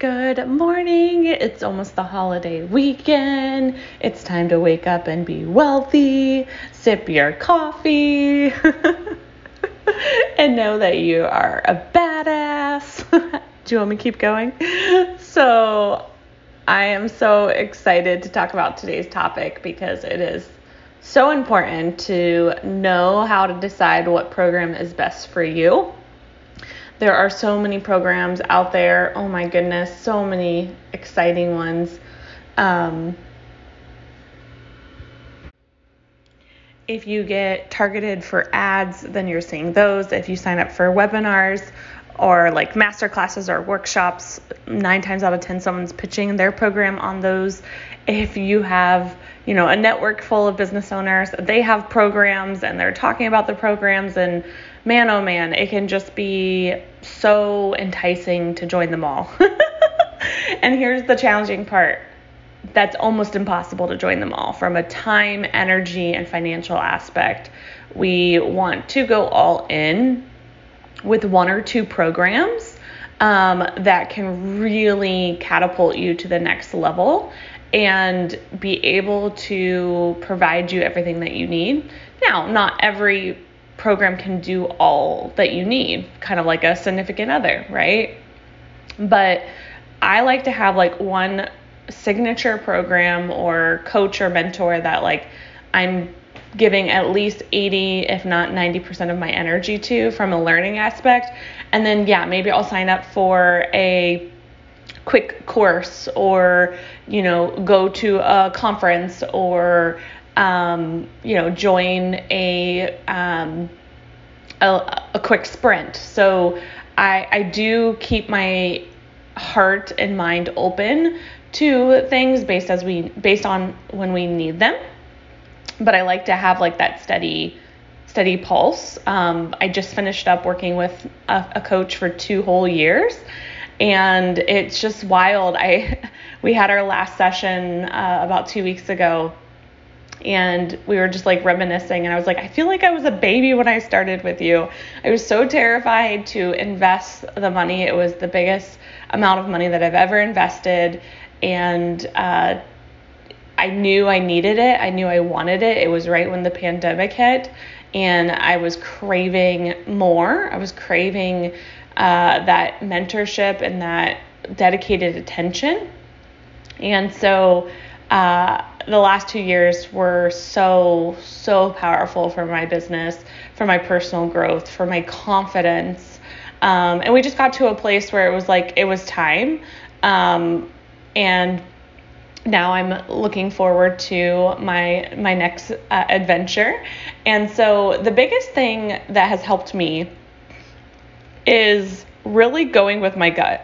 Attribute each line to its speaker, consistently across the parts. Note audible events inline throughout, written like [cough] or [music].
Speaker 1: Good morning. It's almost the holiday weekend. It's time to wake up and be wealthy. Sip your coffee. [laughs] and know that you are a badass. [laughs] Do you want me to keep going? So, I am so excited to talk about today's topic because it is so important to know how to decide what program is best for you there are so many programs out there. Oh my goodness, so many exciting ones. Um, if you get targeted for ads, then you're seeing those. If you sign up for webinars or like master classes or workshops, nine times out of 10, someone's pitching their program on those. If you have, you know, a network full of business owners, they have programs and they're talking about the programs and man, oh man, it can just be so enticing to join them all. [laughs] and here's the challenging part that's almost impossible to join them all from a time, energy, and financial aspect. We want to go all in with one or two programs um, that can really catapult you to the next level and be able to provide you everything that you need. Now, not every program can do all that you need, kind of like a significant other, right? But I like to have like one signature program or coach or mentor that like I'm giving at least 80 if not 90% of my energy to from a learning aspect and then yeah maybe I'll sign up for a quick course or you know go to a conference or um, you know, join a, um, a, a quick sprint. So I, I do keep my heart and mind open to things based as we based on when we need them. But I like to have like that steady steady pulse. Um, I just finished up working with a, a coach for two whole years, and it's just wild. I [laughs] we had our last session uh, about two weeks ago and we were just like reminiscing and I was like I feel like I was a baby when I started with you. I was so terrified to invest the money. It was the biggest amount of money that I've ever invested and uh, I knew I needed it. I knew I wanted it. It was right when the pandemic hit and I was craving more. I was craving uh, that mentorship and that dedicated attention. And so uh, the last two years were so, so powerful for my business, for my personal growth, for my confidence. Um, and we just got to a place where it was like, it was time. Um, and now I'm looking forward to my my next uh, adventure. And so the biggest thing that has helped me is really going with my gut.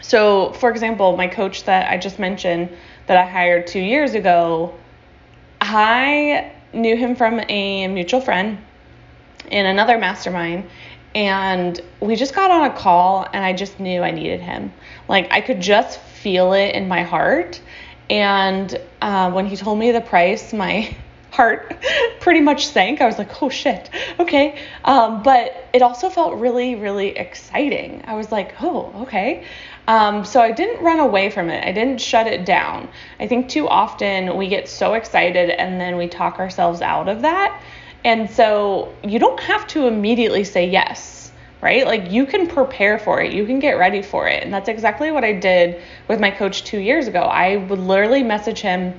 Speaker 1: So, for example, my coach that I just mentioned, that I hired two years ago, I knew him from a mutual friend in another mastermind. And we just got on a call, and I just knew I needed him. Like, I could just feel it in my heart. And uh, when he told me the price, my [laughs] heart [laughs] pretty much sank. I was like, oh shit, okay. Um, but it also felt really, really exciting. I was like, oh, okay. Um, so I didn't run away from it. I didn't shut it down. I think too often we get so excited and then we talk ourselves out of that. And so you don't have to immediately say yes, right? Like you can prepare for it, you can get ready for it. And that's exactly what I did with my coach two years ago. I would literally message him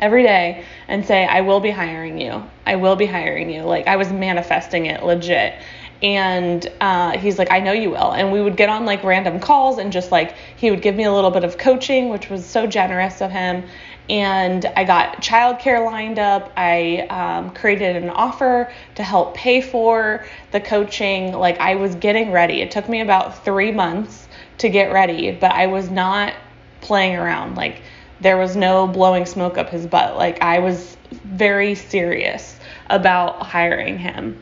Speaker 1: every day and say, I will be hiring you. I will be hiring you. Like I was manifesting it legit. And uh, he's like i know you will. And we would get on like random calls and just like he would give me a little bit of coaching which was so generous of him. And i got childcare lined up. I um, created an offer to help pay for the coaching. Like i was getting ready. It took me about three months to get ready but i was not playing around. Like there was no blowing smoke up his butt like i was very serious about hiring him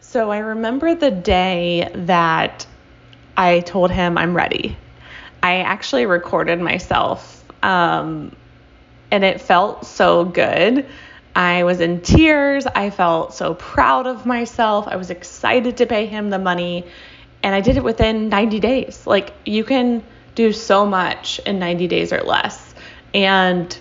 Speaker 1: so I remember the day that I told him I'm ready. I actually recorded myself, um, and it felt so good. I was in tears. I felt so proud of myself. I was excited to pay him the money. and I did it within 90 days. Like you can do so much in 90 days or less. And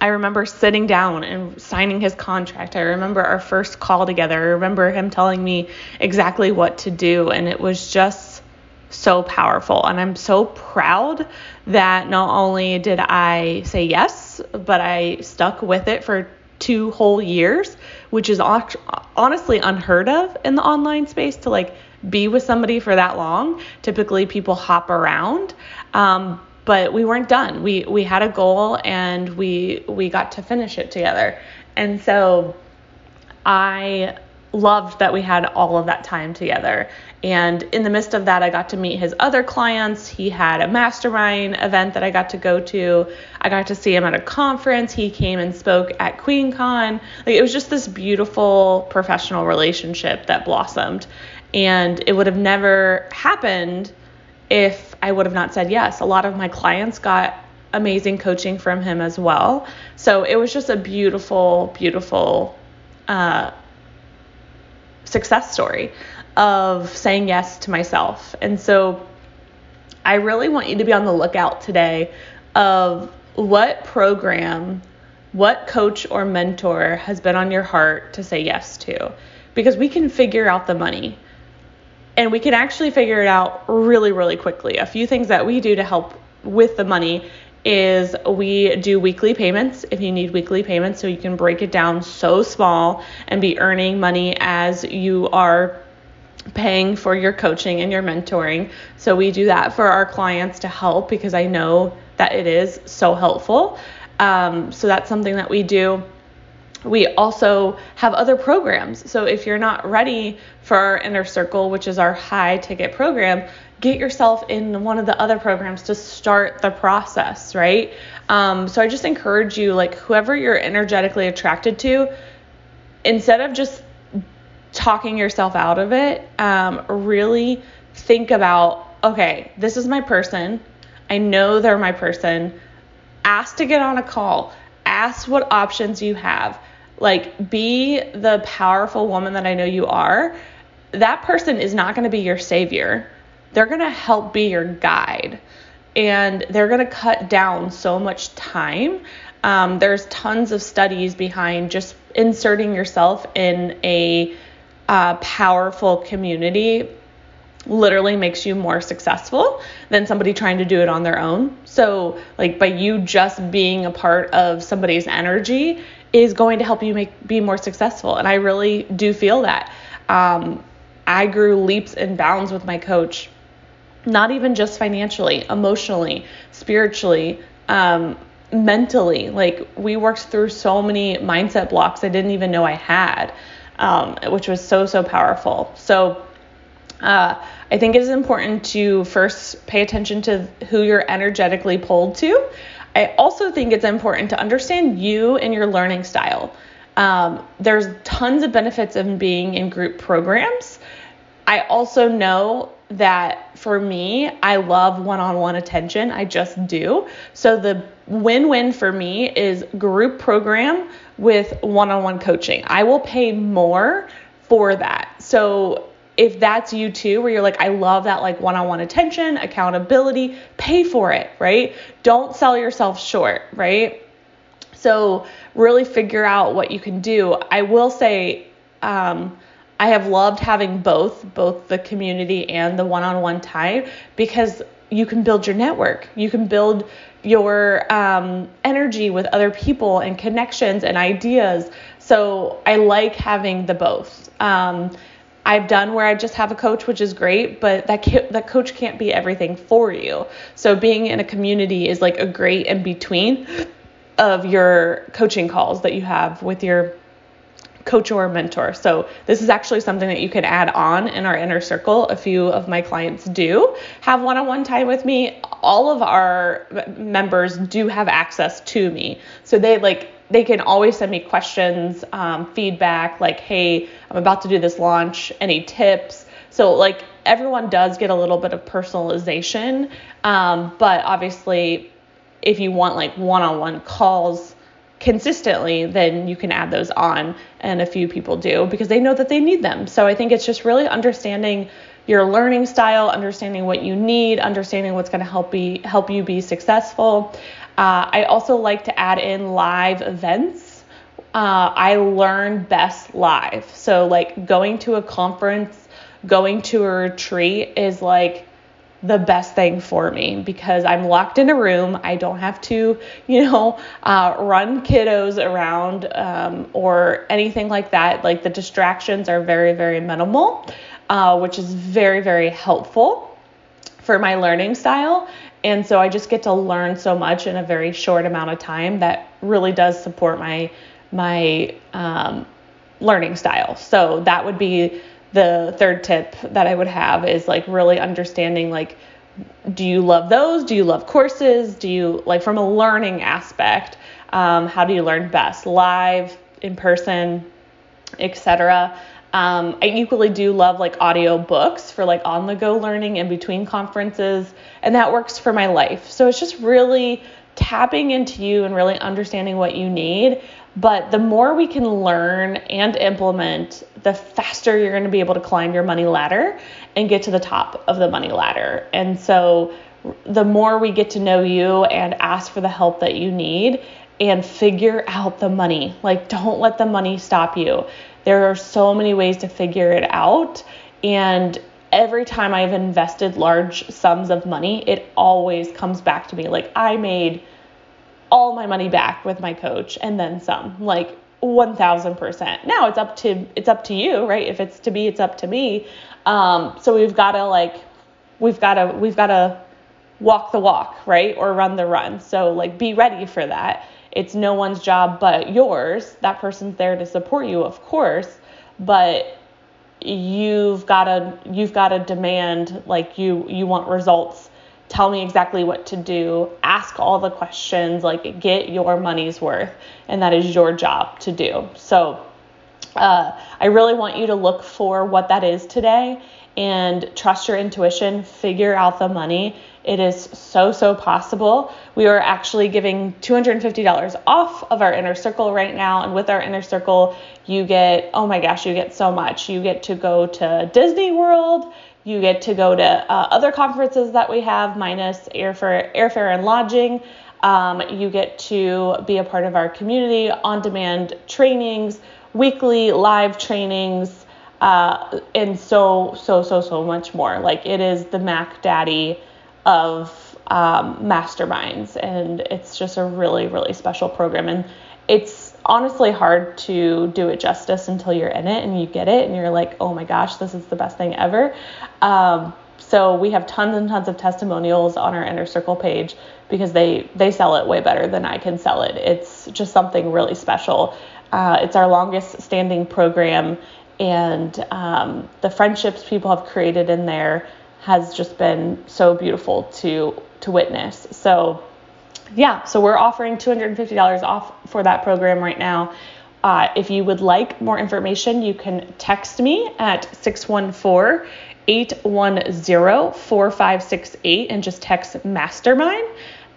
Speaker 1: I remember sitting down and signing his contract. I remember our first call together. I remember him telling me exactly what to do. And it was just so powerful. And I'm so proud that not only did I say yes, but I stuck with it for two whole years, which is honestly unheard of in the online space to like be with somebody for that long. Typically, people hop around. Um, but we weren't done. We we had a goal and we we got to finish it together. And so I loved that we had all of that time together. And in the midst of that, I got to meet his other clients. He had a mastermind event that I got to go to. I got to see him at a conference. He came and spoke at QueenCon. Like it was just this beautiful professional relationship that blossomed. And it would have never happened if I would have not said yes. A lot of my clients got amazing coaching from him as well. So it was just a beautiful, beautiful uh, success story of saying yes to myself. And so I really want you to be on the lookout today of what program, what coach or mentor has been on your heart to say yes to. Because we can figure out the money and we can actually figure it out really, really quickly. A few things that we do to help with the money is we do weekly payments if you need weekly payments so you can break it down so small and be earning money as you are paying for your coaching and your mentoring. So we do that for our clients to help because I know that it is so helpful. Um, so that's something that we do we also have other programs. So if you're not ready for our inner circle, which is our high ticket program, get yourself in one of the other programs to start the process, right? Um, so I just encourage you, like whoever you're energetically attracted to, instead of just talking yourself out of it, um, really think about okay, this is my person. I know they're my person. Ask to get on a call. Ask what options you have like, be the powerful woman that I know you are. That person is not going to be your savior. They're going to help be your guide. And they're going to cut down so much time. Um, there's tons of studies behind just inserting yourself in a uh, powerful community literally makes you more successful than somebody trying to do it on their own. So, like by you just being a part of somebody's energy is going to help you make be more successful. And I really do feel that. Um, I grew leaps and bounds with my coach, not even just financially, emotionally, spiritually, um, mentally. Like we worked through so many mindset blocks I didn't even know I had, um, which was so so powerful. So. Uh, I think it is important to first pay attention to who you're energetically pulled to. I also think it's important to understand you and your learning style. Um, there's tons of benefits of being in group programs. I also know that for me, I love one on one attention. I just do. So the win win for me is group program with one on one coaching. I will pay more for that. So if that's you too, where you're like, I love that like one on one attention, accountability, pay for it, right? Don't sell yourself short, right? So, really figure out what you can do. I will say, um, I have loved having both, both the community and the one on one time, because you can build your network. You can build your um, energy with other people and connections and ideas. So I like having the both. Um, I've done where I just have a coach, which is great, but that that coach can't be everything for you. So being in a community is like a great in between of your coaching calls that you have with your coach or mentor. So this is actually something that you can add on in our inner circle. A few of my clients do have one-on-one time with me. All of our members do have access to me. So they like they can always send me questions, um, feedback, like, hey, I'm about to do this launch, any tips? So, like, everyone does get a little bit of personalization, um, but obviously, if you want like one on one calls consistently, then you can add those on, and a few people do because they know that they need them. So, I think it's just really understanding your learning style, understanding what you need, understanding what's going to help be help you be successful. Uh, I also like to add in live events. Uh, I learn best live. So like going to a conference, going to a retreat is like the best thing for me because I'm locked in a room. I don't have to, you know, uh, run kiddos around um, or anything like that. Like the distractions are very, very minimal, uh, which is very, very helpful for my learning style. And so I just get to learn so much in a very short amount of time that really does support my my um, learning style. So that would be the third tip that I would have is like really understanding like do you love those? Do you love courses? Do you like from a learning aspect? Um, how do you learn best? Live, in person, etc. Um, I equally do love like audio books for like on the go learning in between conferences, and that works for my life. So it's just really tapping into you and really understanding what you need. But the more we can learn and implement, the faster you're going to be able to climb your money ladder and get to the top of the money ladder. And so the more we get to know you and ask for the help that you need and figure out the money. Like, don't let the money stop you. There are so many ways to figure it out. And every time I've invested large sums of money, it always comes back to me. Like, I made all my money back with my coach and then some like 1000% now it's up to it's up to you right? If it's to be it's up to me. Um, so we've got to like we've got to we've got to walk the walk right? Or run the run. So like be ready for that. It's no one's job but yours. That person's there to support you of course. But you've got to you've got to demand like you you want results tell me exactly what to do, ask all the questions, like get your money's worth, and that is your job to do. So, uh, I really want you to look for what that is today and trust your intuition, figure out the money. It is so, so possible. We are actually giving $250 off of our inner circle right now. And with our inner circle, you get, oh my gosh, you get so much. You get to go to Disney World, you get to go to uh, other conferences that we have, minus airfare, airfare and lodging. Um, you get to be a part of our community, on demand trainings, weekly live trainings, uh, and so, so, so, so much more. Like it is the Mac Daddy of um, masterminds, and it's just a really, really special program. And it's honestly hard to do it justice until you're in it and you get it and you're like, oh my gosh, this is the best thing ever. Um, so we have tons and tons of testimonials on our inner circle page because they they sell it way better than I can sell it. It's just something really special. Uh, it's our longest standing program, and um, the friendships people have created in there has just been so beautiful to to witness. So yeah, so we're offering $250 off for that program right now. Uh, if you would like more information, you can text me at 614 810 4568 and just text mastermind.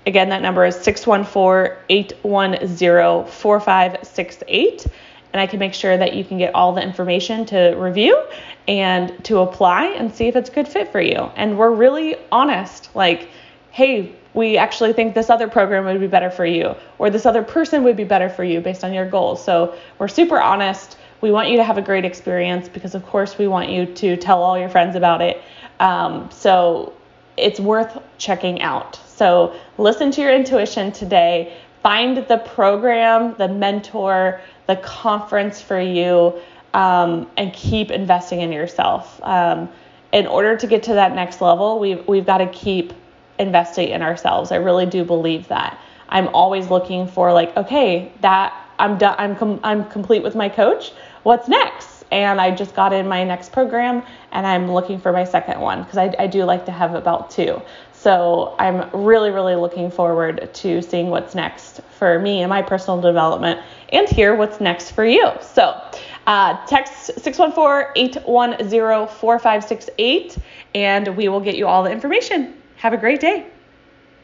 Speaker 1: Again, that number is 614 810 4568. And I can make sure that you can get all the information to review and to apply and see if it's a good fit for you. And we're really honest like, hey, we actually think this other program would be better for you, or this other person would be better for you based on your goals. So we're super honest. We want you to have a great experience because, of course, we want you to tell all your friends about it. Um, so it's worth checking out. So listen to your intuition today. Find the program, the mentor, the conference for you, um, and keep investing in yourself. Um, in order to get to that next level, we've, we've got to keep investing in ourselves. I really do believe that. I'm always looking for like, okay, that I'm done. I'm com- I'm complete with my coach. What's next? And I just got in my next program, and I'm looking for my second one because I, I do like to have about two. So I'm really, really looking forward to seeing what's next for me and my personal development, and hear what's next for you. So. Uh, text 614-810-4568 and we will get you all the information. Have a great day.